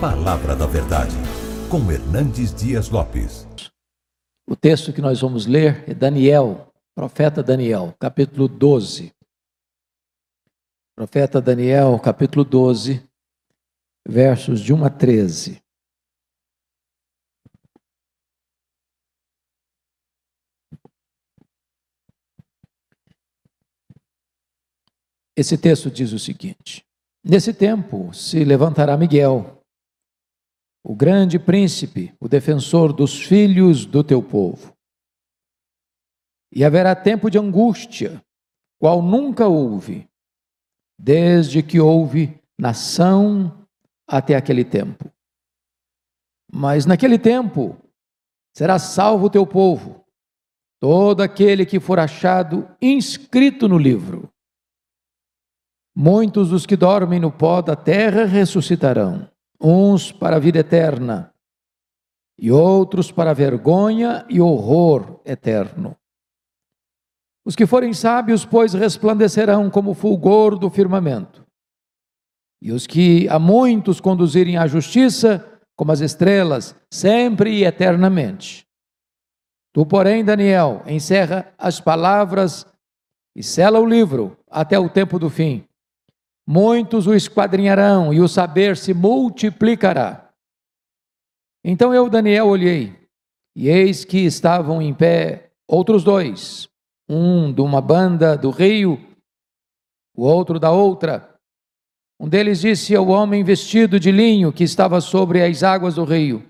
Palavra da Verdade, com Hernandes Dias Lopes. O texto que nós vamos ler é Daniel, profeta Daniel, capítulo 12. Profeta Daniel, capítulo 12, versos de 1 a 13. Esse texto diz o seguinte: Nesse tempo se levantará Miguel, o grande príncipe, o defensor dos filhos do teu povo. E haverá tempo de angústia, qual nunca houve, desde que houve nação até aquele tempo. Mas naquele tempo será salvo o teu povo, todo aquele que for achado inscrito no livro. Muitos dos que dormem no pó da terra ressuscitarão, uns para a vida eterna, e outros para vergonha e horror eterno. Os que forem sábios, pois, resplandecerão como o fulgor do firmamento, e os que a muitos conduzirem à justiça, como as estrelas, sempre e eternamente. Tu, porém, Daniel, encerra as palavras e sela o livro até o tempo do fim muitos o esquadrinharão e o saber se multiplicará. Então eu, Daniel, olhei, e eis que estavam em pé outros dois, um de uma banda do rio, o outro da outra. Um deles disse ao homem vestido de linho que estava sobre as águas do rio: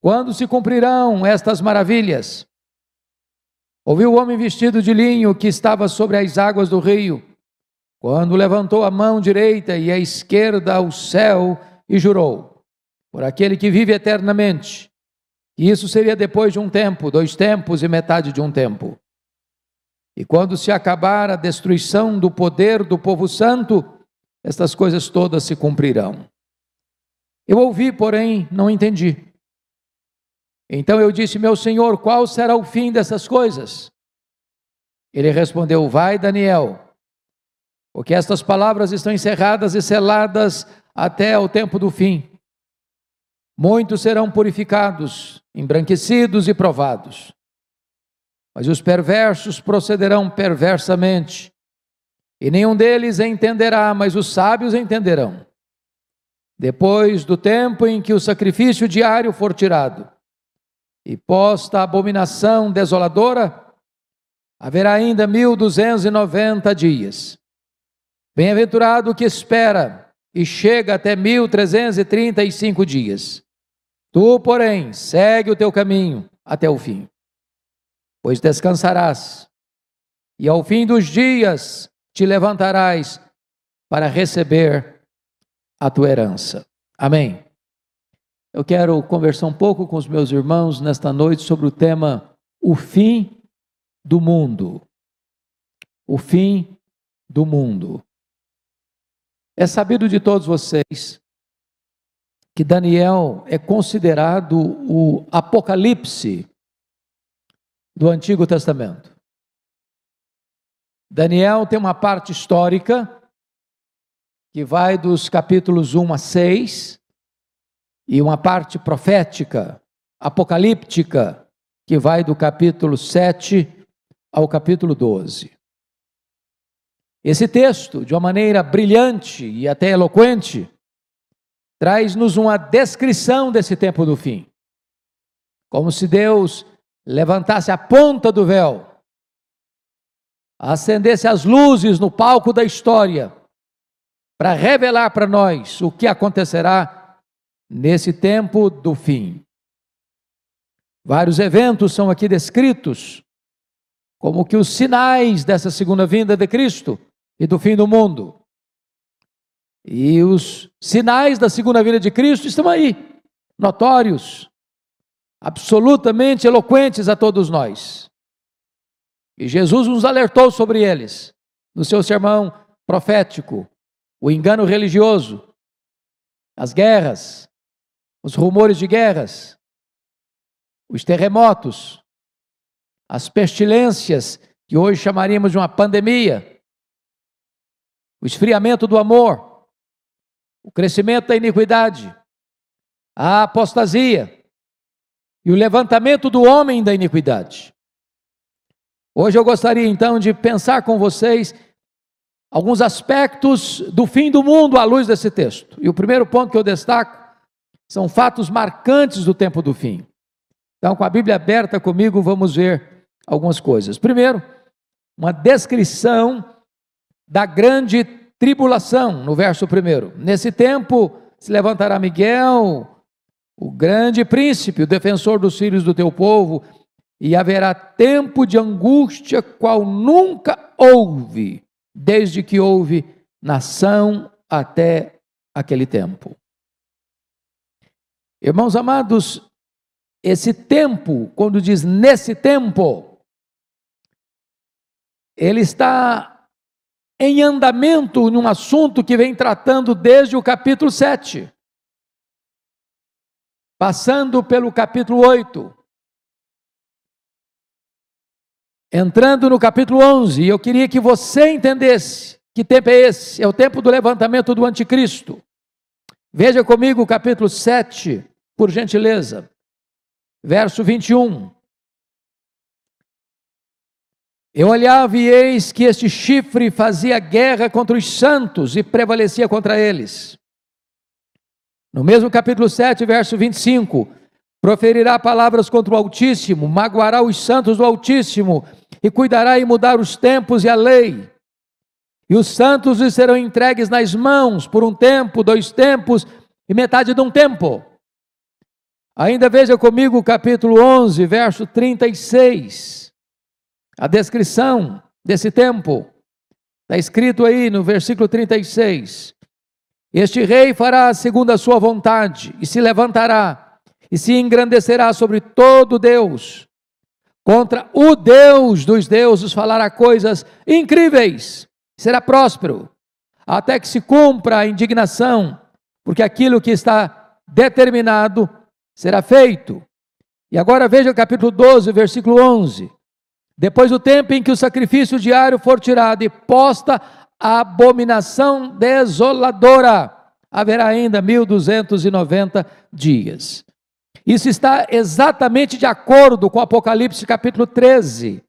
Quando se cumprirão estas maravilhas? Ouviu o homem vestido de linho que estava sobre as águas do rio quando levantou a mão direita e a esquerda ao céu e jurou, por aquele que vive eternamente, que isso seria depois de um tempo, dois tempos e metade de um tempo. E quando se acabar a destruição do poder do povo santo, estas coisas todas se cumprirão. Eu ouvi, porém, não entendi. Então eu disse: Meu senhor, qual será o fim dessas coisas? Ele respondeu: Vai, Daniel porque estas palavras estão encerradas e seladas até o tempo do fim. Muitos serão purificados, embranquecidos e provados. Mas os perversos procederão perversamente, e nenhum deles entenderá, mas os sábios entenderão. Depois do tempo em que o sacrifício diário for tirado, e posta a abominação desoladora, haverá ainda mil duzentos e noventa dias. Bem-aventurado o que espera e chega até 1335 dias. Tu, porém, segue o teu caminho até o fim, pois descansarás, e ao fim dos dias te levantarás para receber a tua herança. Amém. Eu quero conversar um pouco com os meus irmãos nesta noite sobre o tema o fim do mundo. O fim do mundo. É sabido de todos vocês que Daniel é considerado o Apocalipse do Antigo Testamento. Daniel tem uma parte histórica que vai dos capítulos 1 a 6 e uma parte profética, apocalíptica, que vai do capítulo 7 ao capítulo 12. Esse texto, de uma maneira brilhante e até eloquente, traz-nos uma descrição desse tempo do fim. Como se Deus levantasse a ponta do véu, acendesse as luzes no palco da história, para revelar para nós o que acontecerá nesse tempo do fim. Vários eventos são aqui descritos como que os sinais dessa segunda vinda de Cristo e do fim do mundo. E os sinais da segunda vinda de Cristo estão aí, notórios, absolutamente eloquentes a todos nós. E Jesus nos alertou sobre eles no seu sermão profético, o engano religioso, as guerras, os rumores de guerras, os terremotos, as pestilências, que hoje chamaríamos de uma pandemia, o esfriamento do amor, o crescimento da iniquidade, a apostasia e o levantamento do homem da iniquidade. Hoje eu gostaria então de pensar com vocês alguns aspectos do fim do mundo à luz desse texto. E o primeiro ponto que eu destaco são fatos marcantes do tempo do fim. Então, com a Bíblia aberta comigo, vamos ver algumas coisas. Primeiro, uma descrição da grande tribulação, no verso primeiro. Nesse tempo se levantará Miguel, o grande príncipe, o defensor dos filhos do teu povo, e haverá tempo de angústia qual nunca houve, desde que houve nação até aquele tempo. Irmãos amados, esse tempo, quando diz nesse tempo, ele está em andamento num assunto que vem tratando desde o capítulo 7, passando pelo capítulo 8, entrando no capítulo 11, e eu queria que você entendesse que tempo é esse? É o tempo do levantamento do anticristo. Veja comigo o capítulo 7, por gentileza. Verso 21. Eu olhava e eis que este chifre fazia guerra contra os santos e prevalecia contra eles. No mesmo capítulo 7, verso 25: Proferirá palavras contra o Altíssimo, magoará os santos do Altíssimo, e cuidará em mudar os tempos e a lei. E os santos lhe serão entregues nas mãos por um tempo, dois tempos e metade de um tempo. Ainda veja comigo o capítulo 11, verso 36. A descrição desse tempo. Está escrito aí no versículo 36. Este rei fará segundo a sua vontade, e se levantará, e se engrandecerá sobre todo Deus. Contra o Deus dos deuses falará coisas incríveis, será próspero, até que se cumpra a indignação, porque aquilo que está determinado será feito. E agora veja o capítulo 12, versículo 11. Depois do tempo em que o sacrifício diário for tirado e posta a abominação desoladora, haverá ainda 1290 dias. Isso está exatamente de acordo com Apocalipse capítulo 13.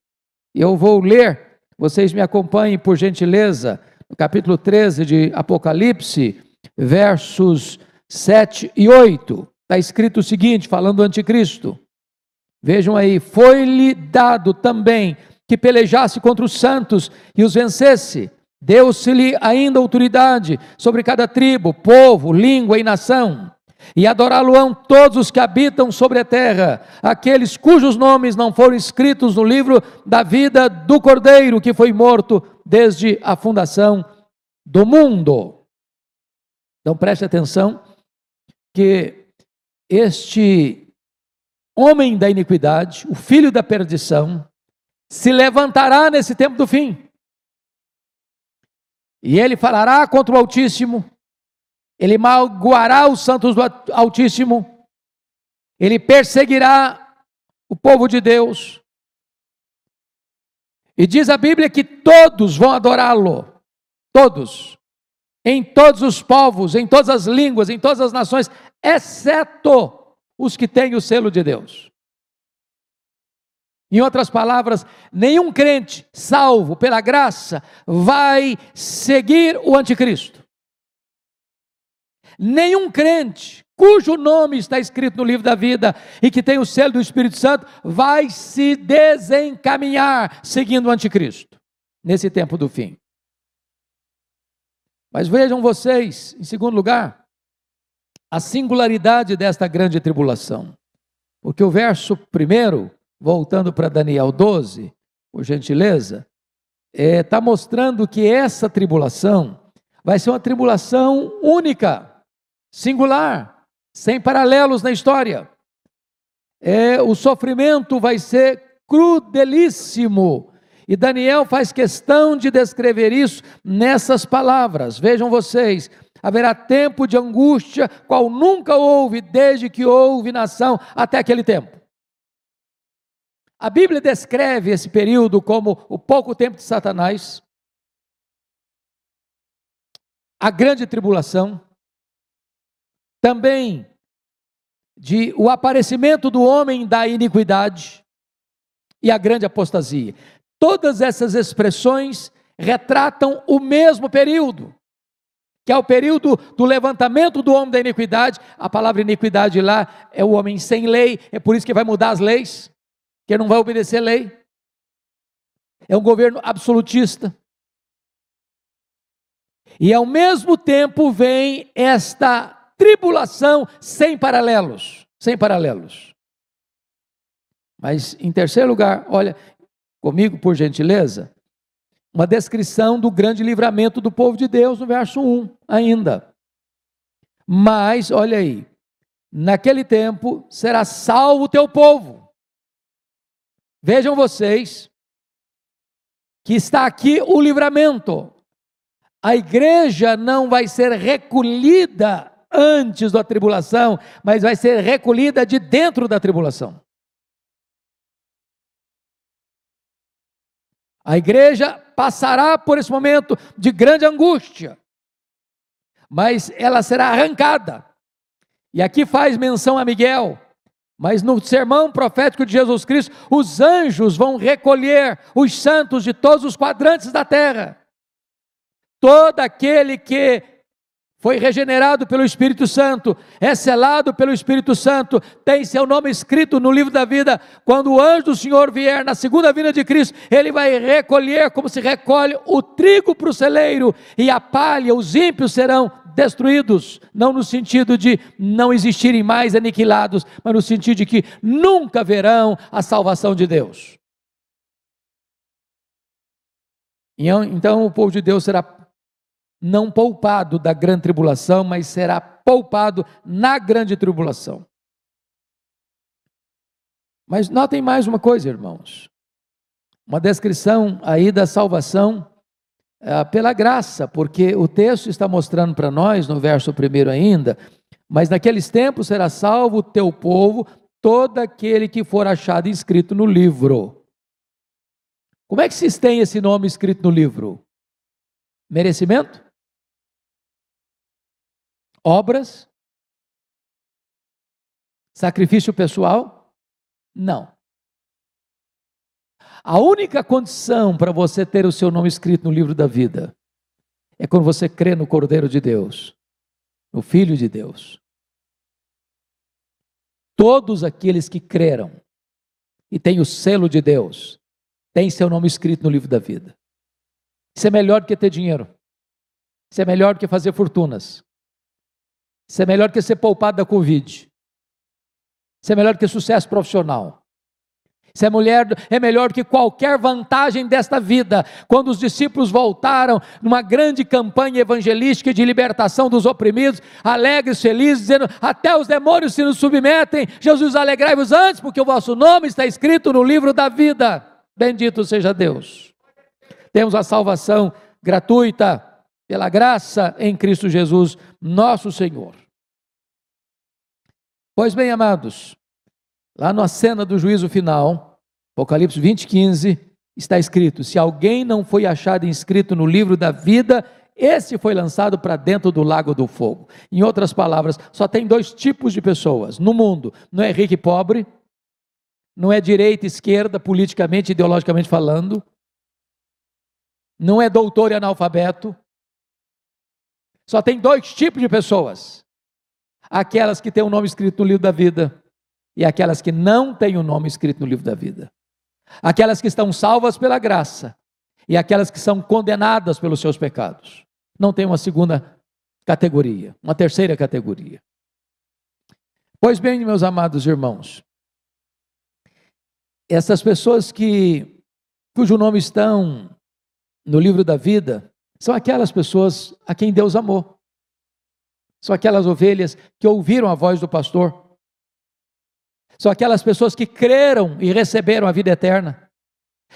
Eu vou ler, vocês me acompanhem por gentileza, no capítulo 13 de Apocalipse, versos 7 e 8. Está escrito o seguinte, falando do anticristo. Vejam aí, foi-lhe dado também que pelejasse contra os santos e os vencesse. Deu-se-lhe ainda autoridade sobre cada tribo, povo, língua e nação. E adorá-lo-ão todos os que habitam sobre a terra, aqueles cujos nomes não foram escritos no livro da vida do Cordeiro, que foi morto desde a fundação do mundo. Então preste atenção que este homem da iniquidade, o filho da perdição, se levantará nesse tempo do fim. E ele falará contra o Altíssimo, ele magoará os santos do Altíssimo, ele perseguirá o povo de Deus. E diz a Bíblia que todos vão adorá-lo, todos, em todos os povos, em todas as línguas, em todas as nações, exceto os que têm o selo de Deus. Em outras palavras, nenhum crente salvo pela graça vai seguir o anticristo. Nenhum crente cujo nome está escrito no livro da vida e que tem o selo do Espírito Santo vai se desencaminhar seguindo o anticristo nesse tempo do fim. Mas vejam vocês, em segundo lugar, a singularidade desta grande tribulação. Porque o verso primeiro, voltando para Daniel 12, por gentileza, está é, tá mostrando que essa tribulação vai ser uma tribulação única, singular, sem paralelos na história. É, o sofrimento vai ser crudelíssimo. E Daniel faz questão de descrever isso nessas palavras. Vejam vocês, Haverá tempo de angústia, qual nunca houve desde que houve nação até aquele tempo. A Bíblia descreve esse período como o pouco tempo de Satanás, a grande tribulação, também de o aparecimento do homem da iniquidade e a grande apostasia. Todas essas expressões retratam o mesmo período, que é o período do levantamento do homem da iniquidade. A palavra iniquidade lá é o homem sem lei, é por isso que vai mudar as leis, que não vai obedecer lei. É um governo absolutista. E ao mesmo tempo vem esta tribulação sem paralelos, sem paralelos. Mas em terceiro lugar, olha comigo por gentileza, uma descrição do grande livramento do povo de Deus no verso 1 ainda. Mas, olha aí, naquele tempo será salvo o teu povo. Vejam vocês que está aqui o livramento. A igreja não vai ser recolhida antes da tribulação, mas vai ser recolhida de dentro da tribulação. A igreja passará por esse momento de grande angústia, mas ela será arrancada. E aqui faz menção a Miguel, mas no sermão profético de Jesus Cristo, os anjos vão recolher os santos de todos os quadrantes da terra. Todo aquele que foi regenerado pelo Espírito Santo, é selado pelo Espírito Santo, tem seu nome escrito no livro da vida. Quando o anjo do Senhor vier na segunda vinda de Cristo, ele vai recolher como se recolhe o trigo para o celeiro e a palha, os ímpios serão destruídos, não no sentido de não existirem mais aniquilados, mas no sentido de que nunca verão a salvação de Deus. Então o povo de Deus será não poupado da grande tribulação, mas será poupado na grande tribulação. Mas notem mais uma coisa, irmãos. Uma descrição aí da salvação é, pela graça, porque o texto está mostrando para nós, no verso primeiro ainda, mas naqueles tempos será salvo o teu povo, todo aquele que for achado inscrito no livro. Como é que se tem esse nome escrito no livro? Merecimento? Obras? Sacrifício pessoal? Não. A única condição para você ter o seu nome escrito no livro da vida é quando você crê no Cordeiro de Deus, no Filho de Deus. Todos aqueles que creram e têm o selo de Deus, têm seu nome escrito no livro da vida. Isso é melhor do que ter dinheiro. Isso é melhor do que fazer fortunas. Isso é melhor que ser poupado da Covid. Isso é melhor que sucesso profissional. Isso é, mulher, é melhor que qualquer vantagem desta vida. Quando os discípulos voltaram numa grande campanha evangelística de libertação dos oprimidos, alegres, felizes, dizendo: Até os demônios se nos submetem. Jesus, alegrai-vos antes, porque o vosso nome está escrito no livro da vida. Bendito seja Deus. Temos a salvação gratuita pela graça em Cristo Jesus, nosso Senhor. Pois bem, amados, lá na cena do juízo final, Apocalipse 20, 15, está escrito: Se alguém não foi achado inscrito no livro da vida, esse foi lançado para dentro do lago do fogo. Em outras palavras, só tem dois tipos de pessoas no mundo: não é rico e pobre, não é direita e esquerda, politicamente, ideologicamente falando, não é doutor e analfabeto, só tem dois tipos de pessoas: aquelas que têm o nome escrito no livro da vida e aquelas que não têm o nome escrito no livro da vida. Aquelas que estão salvas pela graça e aquelas que são condenadas pelos seus pecados. Não tem uma segunda categoria, uma terceira categoria. Pois bem, meus amados irmãos, essas pessoas que cujo nome estão no livro da vida, são aquelas pessoas a quem Deus amou. São aquelas ovelhas que ouviram a voz do pastor. São aquelas pessoas que creram e receberam a vida eterna.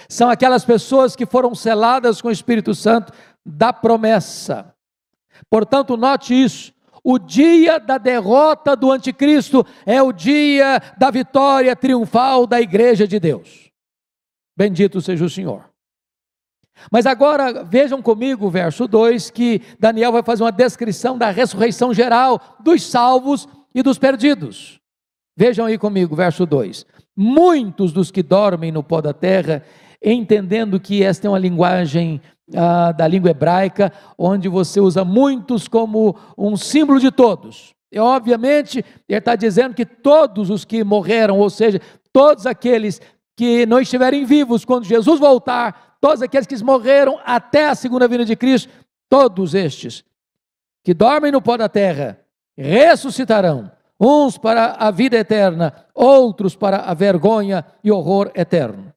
São aquelas pessoas que foram seladas com o Espírito Santo da promessa. Portanto, note isso. O dia da derrota do anticristo é o dia da vitória triunfal da igreja de Deus. Bendito seja o Senhor. Mas agora vejam comigo o verso 2 que Daniel vai fazer uma descrição da ressurreição geral dos salvos e dos perdidos. Vejam aí comigo, verso 2. Muitos dos que dormem no pó da terra, entendendo que esta é uma linguagem ah, da língua hebraica, onde você usa muitos como um símbolo de todos. E, obviamente, ele está dizendo que todos os que morreram, ou seja, todos aqueles que não estiverem vivos quando Jesus voltar, todos aqueles que morreram até a segunda vinda de Cristo, todos estes que dormem no pó da terra ressuscitarão, uns para a vida eterna, outros para a vergonha e horror eterno.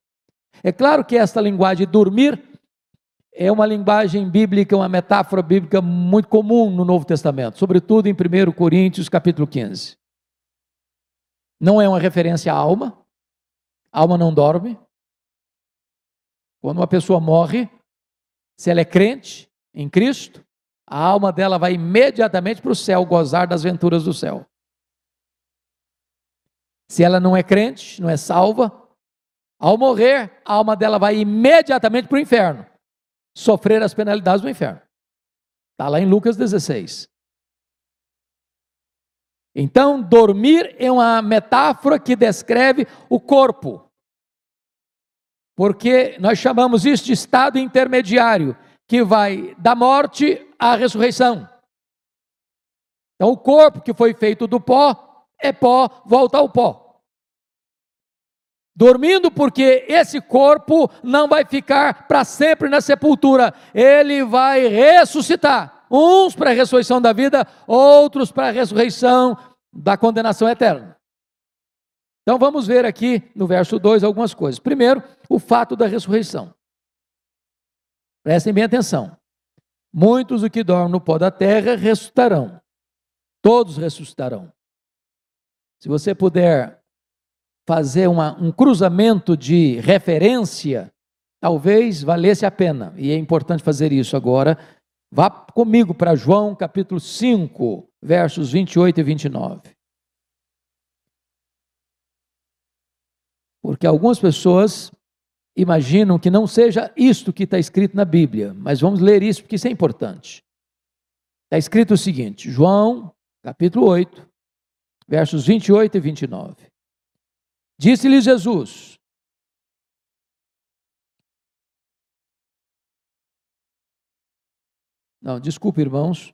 É claro que esta linguagem dormir é uma linguagem bíblica, uma metáfora bíblica muito comum no Novo Testamento, sobretudo em 1 Coríntios capítulo 15. Não é uma referência à alma, a alma não dorme. Quando uma pessoa morre, se ela é crente em Cristo, a alma dela vai imediatamente para o céu gozar das venturas do céu. Se ela não é crente, não é salva, ao morrer, a alma dela vai imediatamente para o inferno, sofrer as penalidades do inferno. Está lá em Lucas 16. Então, dormir é uma metáfora que descreve o corpo. Porque nós chamamos isso de estado intermediário, que vai da morte à ressurreição. Então, o corpo que foi feito do pó é pó, volta ao pó. Dormindo, porque esse corpo não vai ficar para sempre na sepultura, ele vai ressuscitar. Uns para a ressurreição da vida, outros para a ressurreição da condenação eterna. Então vamos ver aqui no verso 2 algumas coisas. Primeiro, o fato da ressurreição. Prestem bem atenção. Muitos do que dormem no pó da terra ressuscitarão. Todos ressuscitarão. Se você puder fazer uma, um cruzamento de referência, talvez valesse a pena. E é importante fazer isso agora. Vá comigo para João capítulo 5, versos 28 e 29. Porque algumas pessoas imaginam que não seja isto que está escrito na Bíblia, mas vamos ler isso porque isso é importante. Está escrito o seguinte, João, capítulo 8, versos 28 e 29. Disse-lhe Jesus: Não, desculpe, irmãos.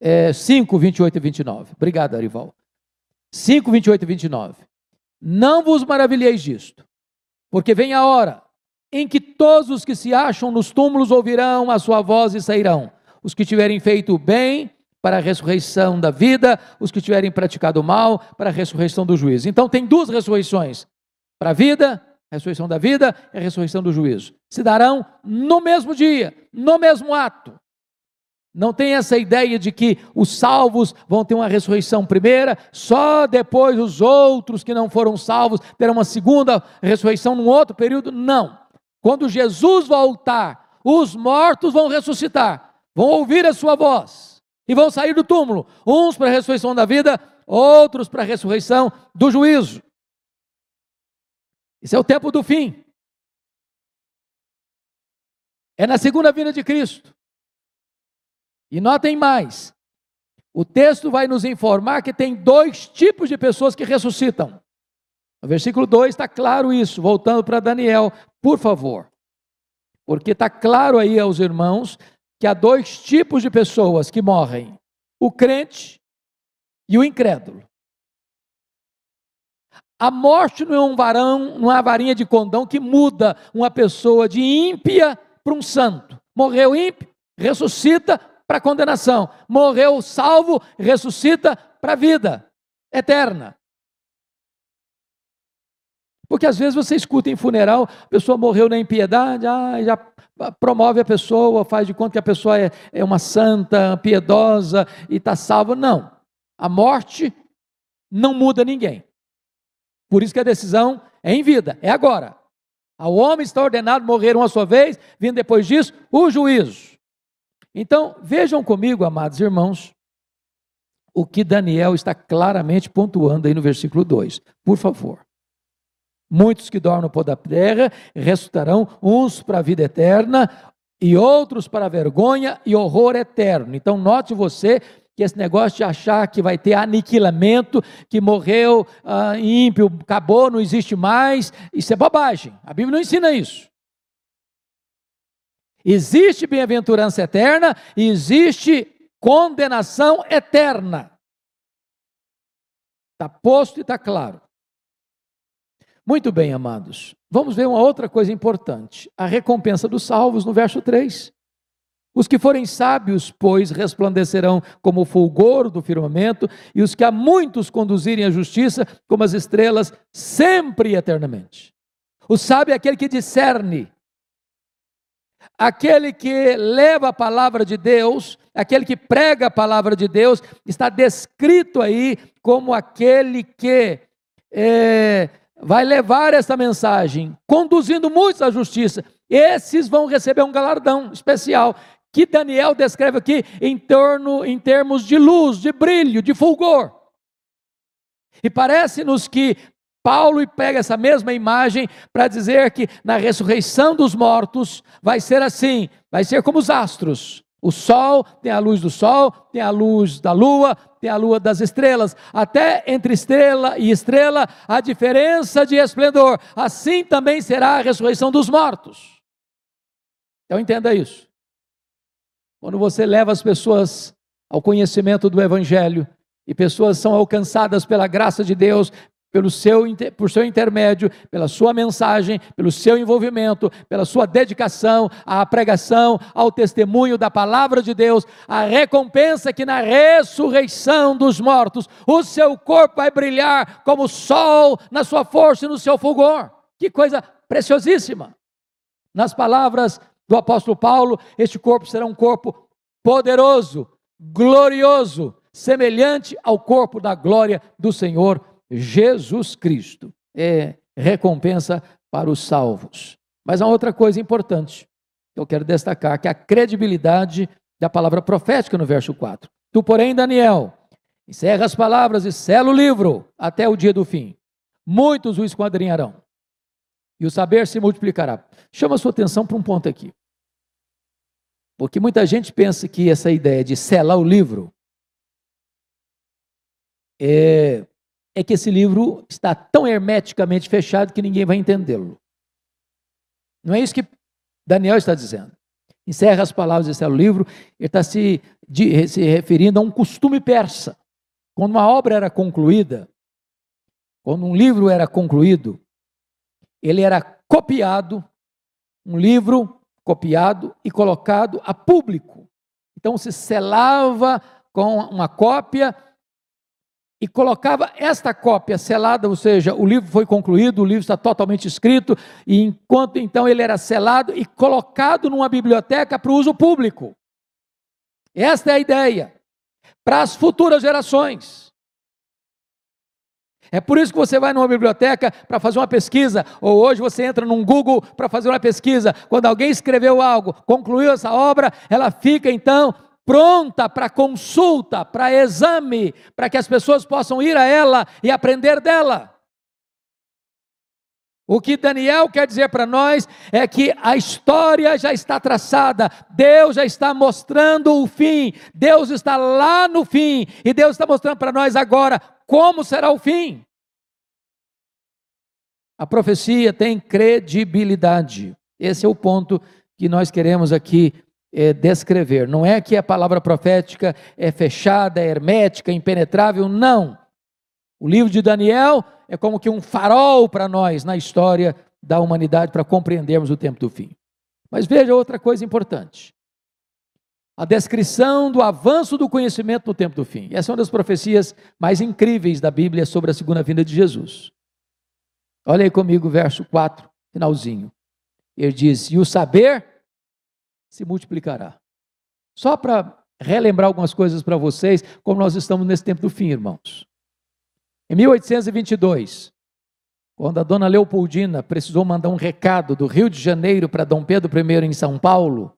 É 5, 28 e 29. Obrigado, Arival. 5, 28 e 29. Não vos maravilheis disto, porque vem a hora em que todos os que se acham nos túmulos ouvirão a sua voz e sairão. Os que tiverem feito bem para a ressurreição da vida, os que tiverem praticado mal para a ressurreição do juízo. Então tem duas ressurreições: para a vida, a ressurreição da vida e a ressurreição do juízo. Se darão no mesmo dia, no mesmo ato. Não tem essa ideia de que os salvos vão ter uma ressurreição primeira, só depois os outros que não foram salvos terão uma segunda ressurreição num outro período. Não. Quando Jesus voltar, os mortos vão ressuscitar, vão ouvir a sua voz e vão sair do túmulo, uns para a ressurreição da vida, outros para a ressurreição do juízo. Esse é o tempo do fim. É na segunda vinda de Cristo. E notem mais: o texto vai nos informar que tem dois tipos de pessoas que ressuscitam. No versículo 2 está claro isso, voltando para Daniel, por favor. Porque está claro aí aos irmãos que há dois tipos de pessoas que morrem: o crente e o incrédulo. A morte não é um varão, não é uma varinha de condão que muda uma pessoa de ímpia para um santo. Morreu ímpio, ressuscita, para condenação. Morreu salvo, ressuscita para a vida eterna. Porque às vezes você escuta em funeral, a pessoa morreu na impiedade, ah, já promove a pessoa, faz de conta que a pessoa é, é uma santa, piedosa e está salva. Não. A morte não muda ninguém. Por isso que a decisão é em vida, é agora. Ao homem está ordenado morrer uma só vez, vindo depois disso o juízo. Então, vejam comigo, amados irmãos, o que Daniel está claramente pontuando aí no versículo 2. Por favor. Muitos que dormem no pó da terra ressuscitarão, uns para a vida eterna e outros para a vergonha e horror eterno. Então, note você que esse negócio de achar que vai ter aniquilamento, que morreu ah, ímpio, acabou, não existe mais, isso é bobagem. A Bíblia não ensina isso. Existe bem-aventurança eterna e existe condenação eterna. Está posto e está claro. Muito bem, amados. Vamos ver uma outra coisa importante: a recompensa dos salvos no verso 3. Os que forem sábios, pois, resplandecerão como o fulgor do firmamento, e os que a muitos conduzirem à justiça, como as estrelas, sempre e eternamente. O sábio é aquele que discerne, aquele que leva a palavra de Deus, aquele que prega a palavra de Deus, está descrito aí como aquele que é, vai levar essa mensagem, conduzindo muitos à justiça. Esses vão receber um galardão especial que Daniel descreve aqui em torno em termos de luz, de brilho, de fulgor. E parece-nos que Paulo pega essa mesma imagem para dizer que na ressurreição dos mortos vai ser assim, vai ser como os astros. O sol tem a luz do sol, tem a luz da lua, tem a lua das estrelas. Até entre estrela e estrela a diferença de esplendor. Assim também será a ressurreição dos mortos. Então entenda isso. Quando você leva as pessoas ao conhecimento do Evangelho e pessoas são alcançadas pela graça de Deus, pelo seu, por seu intermédio, pela sua mensagem, pelo seu envolvimento, pela sua dedicação à pregação, ao testemunho da palavra de Deus, a recompensa que na ressurreição dos mortos o seu corpo vai brilhar como o sol na sua força e no seu fulgor. Que coisa preciosíssima! Nas palavras do apóstolo Paulo, este corpo será um corpo poderoso, glorioso, semelhante ao corpo da glória do Senhor Jesus Cristo. É recompensa para os salvos. Mas há outra coisa importante que eu quero destacar, que é a credibilidade da palavra profética no verso 4. Tu, porém, Daniel, encerra as palavras e sela o livro até o dia do fim. Muitos o esquadrinharão e o saber se multiplicará. Chama sua atenção para um ponto aqui. Porque muita gente pensa que essa ideia de selar o livro é, é que esse livro está tão hermeticamente fechado que ninguém vai entendê-lo. Não é isso que Daniel está dizendo. Encerra as palavras e sela o livro, ele está se, de, se referindo a um costume persa. Quando uma obra era concluída, quando um livro era concluído, ele era copiado, um livro copiado e colocado a público. Então se selava com uma cópia e colocava esta cópia selada, ou seja, o livro foi concluído, o livro está totalmente escrito, e enquanto então ele era selado e colocado numa biblioteca para uso público. Esta é a ideia. Para as futuras gerações. É por isso que você vai numa biblioteca para fazer uma pesquisa, ou hoje você entra num Google para fazer uma pesquisa. Quando alguém escreveu algo, concluiu essa obra, ela fica então pronta para consulta, para exame, para que as pessoas possam ir a ela e aprender dela. O que Daniel quer dizer para nós é que a história já está traçada, Deus já está mostrando o fim, Deus está lá no fim, e Deus está mostrando para nós agora como será o fim. A profecia tem credibilidade. Esse é o ponto que nós queremos aqui é, descrever. Não é que a palavra profética é fechada, é hermética, impenetrável, não. O livro de Daniel é como que um farol para nós na história da humanidade para compreendermos o tempo do fim. Mas veja outra coisa importante. A descrição do avanço do conhecimento no tempo do fim. Essa é uma das profecias mais incríveis da Bíblia sobre a segunda vinda de Jesus. Olha aí comigo verso 4, finalzinho. Ele diz: E o saber se multiplicará. Só para relembrar algumas coisas para vocês, como nós estamos nesse tempo do fim, irmãos. Em 1822, quando a dona Leopoldina precisou mandar um recado do Rio de Janeiro para Dom Pedro I em São Paulo,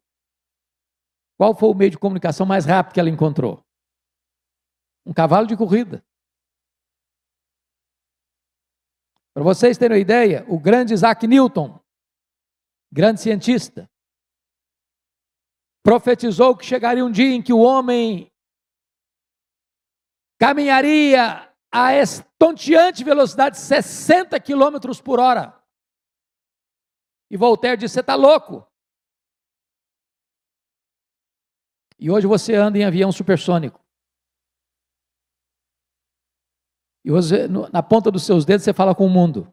qual foi o meio de comunicação mais rápido que ela encontrou? Um cavalo de corrida. Para vocês terem uma ideia, o grande Isaac Newton, grande cientista, profetizou que chegaria um dia em que o homem caminharia a estonteante velocidade de 60 quilômetros por hora. E Voltaire disse: Você está louco? E hoje você anda em avião supersônico. E você, na ponta dos seus dedos você fala com o mundo.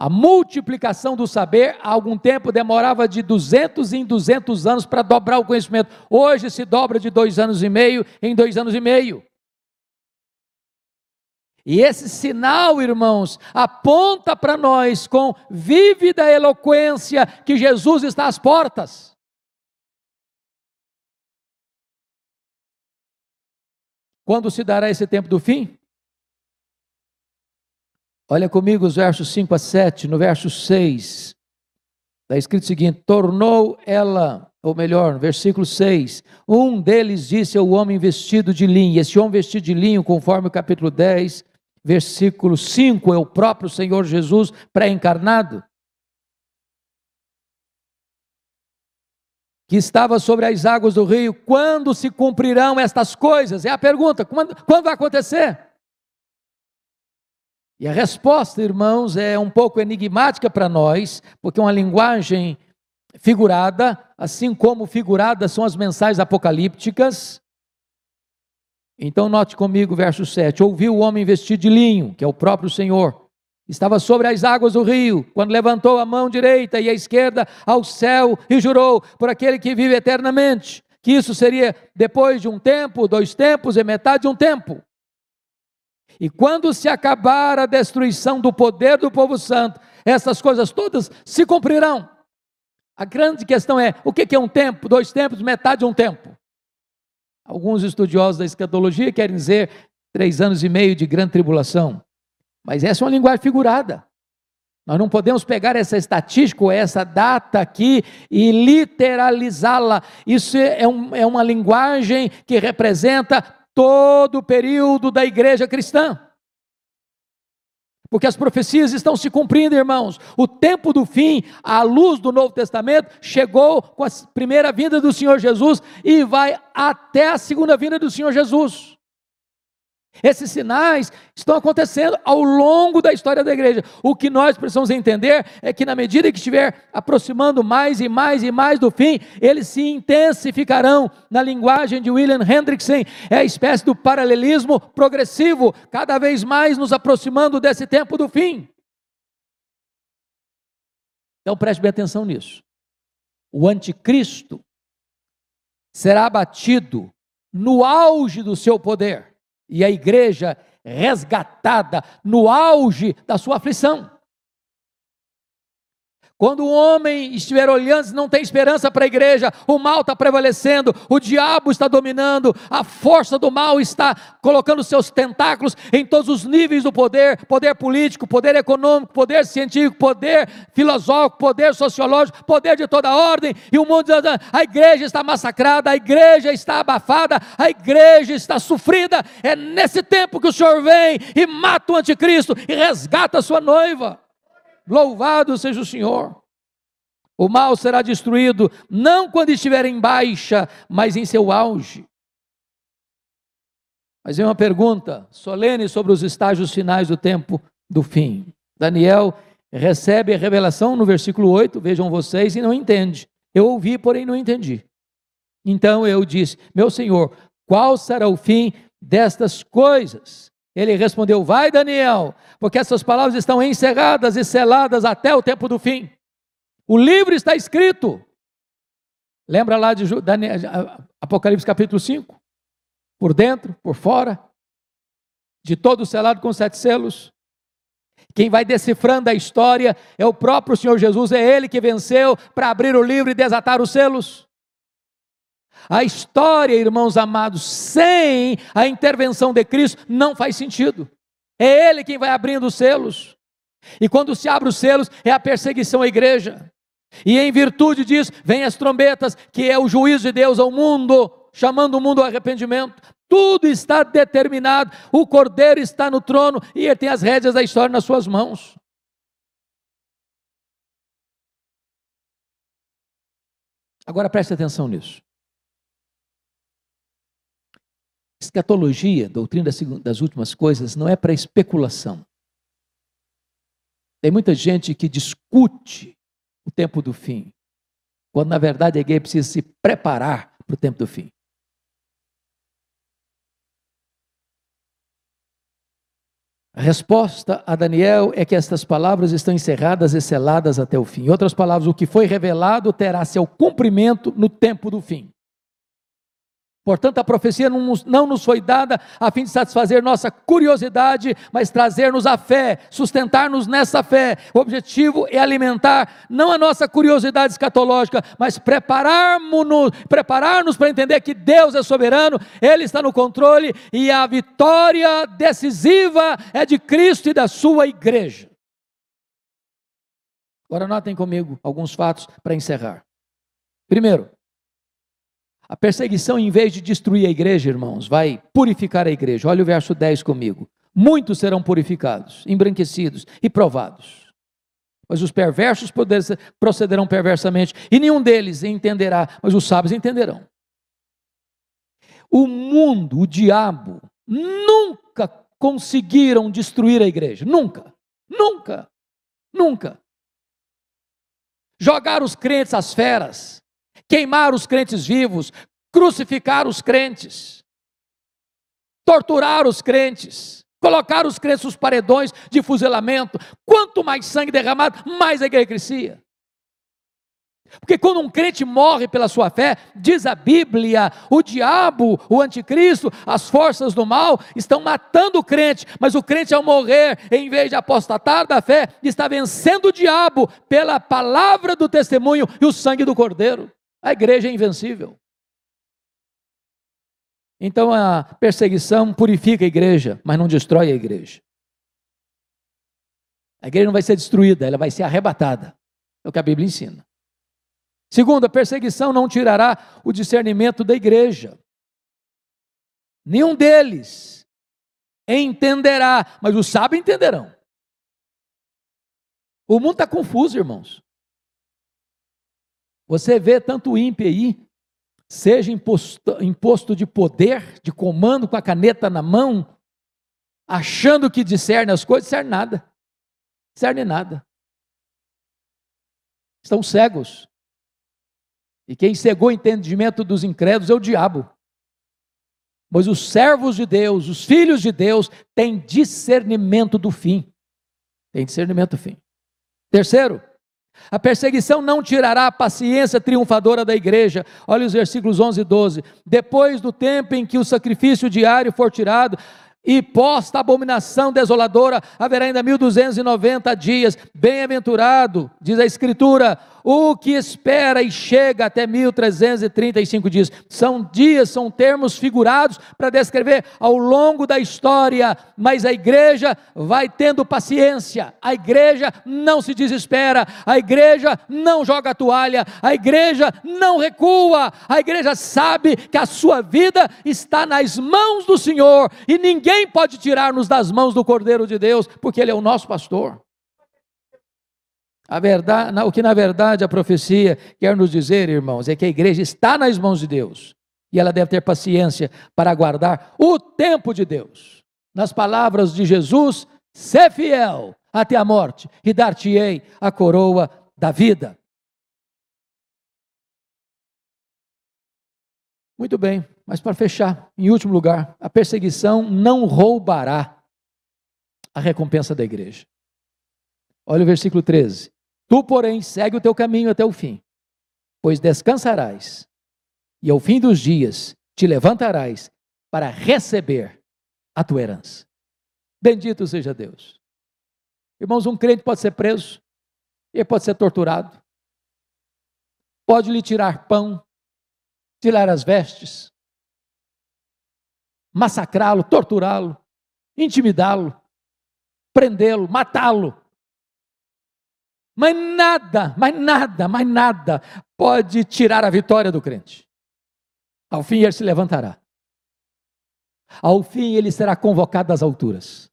A multiplicação do saber, há algum tempo, demorava de 200 em 200 anos para dobrar o conhecimento. Hoje se dobra de dois anos e meio em dois anos e meio. E esse sinal, irmãos, aponta para nós com vívida eloquência que Jesus está às portas. Quando se dará esse tempo do fim? Olha comigo os versos 5 a 7, no verso 6, está escrito o seguinte: Tornou ela, ou melhor, no versículo 6, um deles disse ao homem vestido de linho, esse homem vestido de linho, conforme o capítulo 10, versículo 5, é o próprio Senhor Jesus pré-encarnado, que estava sobre as águas do rio, quando se cumprirão estas coisas? É a pergunta, quando, quando vai acontecer? E a resposta, irmãos, é um pouco enigmática para nós, porque é uma linguagem figurada, assim como figuradas são as mensagens apocalípticas. Então, note comigo verso 7. Ouviu o homem vestido de linho, que é o próprio Senhor, estava sobre as águas do rio, quando levantou a mão direita e a esquerda ao céu e jurou por aquele que vive eternamente, que isso seria depois de um tempo, dois tempos e metade de um tempo. E quando se acabar a destruição do poder do povo santo, essas coisas todas se cumprirão. A grande questão é: o que é um tempo, dois tempos, metade de um tempo? Alguns estudiosos da escatologia querem dizer três anos e meio de grande tribulação. Mas essa é uma linguagem figurada. Nós não podemos pegar essa estatística ou essa data aqui e literalizá-la. Isso é, um, é uma linguagem que representa todo o período da igreja cristã. Porque as profecias estão se cumprindo, irmãos. O tempo do fim, a luz do Novo Testamento, chegou com a primeira vinda do Senhor Jesus e vai até a segunda vinda do Senhor Jesus. Esses sinais estão acontecendo ao longo da história da igreja. O que nós precisamos entender é que, na medida que estiver aproximando mais e mais e mais do fim, eles se intensificarão. Na linguagem de William Hendrickson, é a espécie do paralelismo progressivo, cada vez mais nos aproximando desse tempo do fim. Então preste bem atenção nisso. O anticristo será abatido no auge do seu poder e a igreja resgatada no auge da sua aflição. Quando o homem estiver olhando, não tem esperança para a igreja, o mal está prevalecendo, o diabo está dominando, a força do mal está colocando seus tentáculos em todos os níveis do poder poder político, poder econômico, poder científico, poder filosófico, poder sociológico, poder de toda ordem, e o mundo a igreja está massacrada, a igreja está abafada, a igreja está sofrida. É nesse tempo que o Senhor vem e mata o anticristo e resgata a sua noiva. Louvado seja o Senhor. O mal será destruído não quando estiver em baixa, mas em seu auge. Mas é uma pergunta solene sobre os estágios finais do tempo do fim. Daniel recebe a revelação no versículo 8, vejam vocês, e não entende. Eu ouvi, porém não entendi. Então eu disse: Meu senhor, qual será o fim destas coisas? Ele respondeu: Vai, Daniel, porque essas palavras estão encerradas e seladas até o tempo do fim. O livro está escrito. Lembra lá de Daniel, Apocalipse capítulo 5? Por dentro, por fora, de todo selado com sete selos. Quem vai decifrando a história é o próprio Senhor Jesus, é Ele que venceu para abrir o livro e desatar os selos. A história, irmãos amados, sem a intervenção de Cristo, não faz sentido. É Ele quem vai abrindo os selos. E quando se abre os selos, é a perseguição à igreja. E em virtude disso, vem as trombetas, que é o juízo de Deus ao mundo, chamando o mundo ao arrependimento. Tudo está determinado, o cordeiro está no trono e ele tem as rédeas da história nas suas mãos. Agora preste atenção nisso. Escatologia, doutrina das últimas coisas, não é para especulação. Tem muita gente que discute o tempo do fim, quando na verdade a igreja precisa se preparar para o tempo do fim. A resposta a Daniel é que estas palavras estão encerradas e seladas até o fim. Em outras palavras, o que foi revelado terá seu cumprimento no tempo do fim. Portanto, a profecia não nos, não nos, foi dada a fim de satisfazer nossa curiosidade, mas trazer-nos a fé, sustentar-nos nessa fé. O objetivo é alimentar não a nossa curiosidade escatológica, mas prepararmos-nos preparar para entender que Deus é soberano, Ele está no controle e a vitória decisiva é de Cristo e da sua igreja. Agora, notem comigo alguns fatos para encerrar. Primeiro, a perseguição, em vez de destruir a igreja, irmãos, vai purificar a igreja. Olha o verso 10 comigo. Muitos serão purificados, embranquecidos e provados. Mas os perversos procederão perversamente, e nenhum deles entenderá, mas os sábios entenderão. O mundo, o diabo, nunca conseguiram destruir a igreja. Nunca, nunca, nunca. Jogar os crentes às feras, queimar os crentes vivos, crucificar os crentes, torturar os crentes, colocar os crentes nos paredões de fuzilamento. Quanto mais sangue derramado, mais a igreja crescia. Porque quando um crente morre pela sua fé, diz a Bíblia, o diabo, o anticristo, as forças do mal estão matando o crente, mas o crente ao morrer, em vez de apostatar da fé, está vencendo o diabo pela palavra do testemunho e o sangue do cordeiro. A igreja é invencível. Então a perseguição purifica a igreja, mas não destrói a igreja. A igreja não vai ser destruída, ela vai ser arrebatada. É o que a Bíblia ensina. Segundo, a perseguição não tirará o discernimento da igreja. Nenhum deles entenderá, mas os sábios entenderão. O mundo está confuso, irmãos. Você vê tanto ímpio aí, seja imposto, imposto de poder, de comando com a caneta na mão, achando que discerne as coisas, discerne nada. Discerne nada. Estão cegos. E quem cegou o entendimento dos incrédulos é o diabo. Mas os servos de Deus, os filhos de Deus, têm discernimento do fim. Tem discernimento do fim. Terceiro, a perseguição não tirará a paciência triunfadora da igreja. Olha os versículos 11 e 12. Depois do tempo em que o sacrifício diário for tirado, e posta abominação desoladora, haverá ainda 1290 dias. Bem-aventurado, diz a Escritura, o que espera e chega até 1335 dias. São dias, são termos figurados para descrever ao longo da história, mas a igreja vai tendo paciência, a igreja não se desespera, a igreja não joga a toalha, a igreja não recua, a igreja sabe que a sua vida está nas mãos do Senhor e ninguém pode tirar-nos das mãos do Cordeiro de Deus, porque Ele é o nosso pastor. A verdade, o que na verdade a profecia quer nos dizer, irmãos, é que a igreja está nas mãos de Deus e ela deve ter paciência para aguardar o tempo de Deus. Nas palavras de Jesus, ser fiel até a morte e dar-te-ei a coroa da vida. Muito bem, mas para fechar, em último lugar, a perseguição não roubará a recompensa da igreja. Olha o versículo 13. Tu, porém, segue o teu caminho até o fim, pois descansarás, e ao fim dos dias te levantarás para receber a tua herança. Bendito seja Deus. Irmãos, um crente pode ser preso, ele pode ser torturado, pode lhe tirar pão, tirar as vestes, massacrá-lo, torturá-lo, intimidá-lo, prendê-lo, matá-lo. Mas nada, mas nada, mas nada pode tirar a vitória do crente. Ao fim ele se levantará. Ao fim ele será convocado às alturas.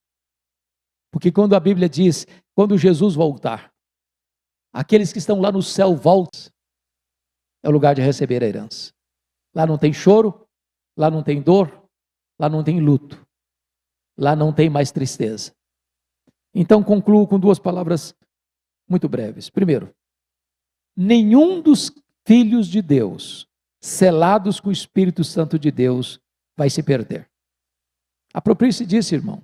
Porque quando a Bíblia diz, quando Jesus voltar, aqueles que estão lá no céu voltam, é o lugar de receber a herança. Lá não tem choro, lá não tem dor, lá não tem luto, lá não tem mais tristeza. Então concluo com duas palavras muito breves. Primeiro, nenhum dos filhos de Deus, selados com o Espírito Santo de Deus, vai se perder. Aproprie-se disso, irmão.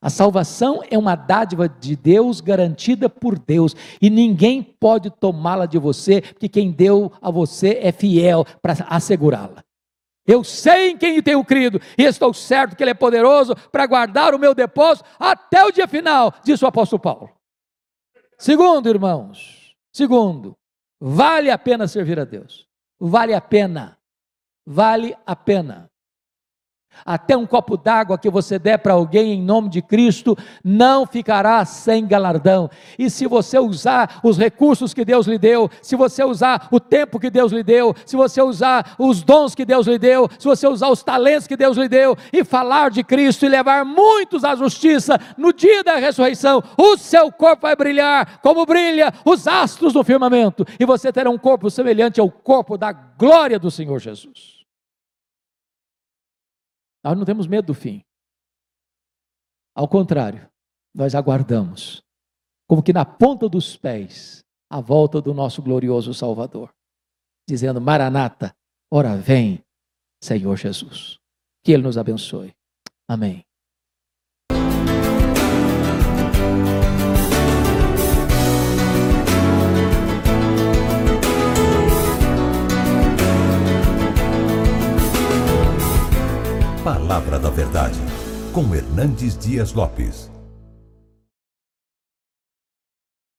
A salvação é uma dádiva de Deus garantida por Deus e ninguém pode tomá-la de você, porque quem deu a você é fiel para assegurá-la. Eu sei em quem tenho crido e estou certo que Ele é poderoso para guardar o meu depósito até o dia final, disse o apóstolo Paulo. Segundo, irmãos, segundo, vale a pena servir a Deus. Vale a pena. Vale a pena até um copo d'água que você der para alguém em nome de Cristo, não ficará sem galardão. E se você usar os recursos que Deus lhe deu, se você usar o tempo que Deus lhe deu, se você usar os dons que Deus lhe deu, se você usar os talentos que Deus lhe deu, e falar de Cristo e levar muitos à justiça, no dia da ressurreição, o seu corpo vai brilhar como brilha os astros do firmamento, e você terá um corpo semelhante ao corpo da glória do Senhor Jesus. Nós não temos medo do fim. Ao contrário, nós aguardamos, como que na ponta dos pés, a volta do nosso glorioso Salvador, dizendo: Maranata, ora vem, Senhor Jesus. Que Ele nos abençoe. Amém. Palavra da Verdade, com Hernandes Dias Lopes.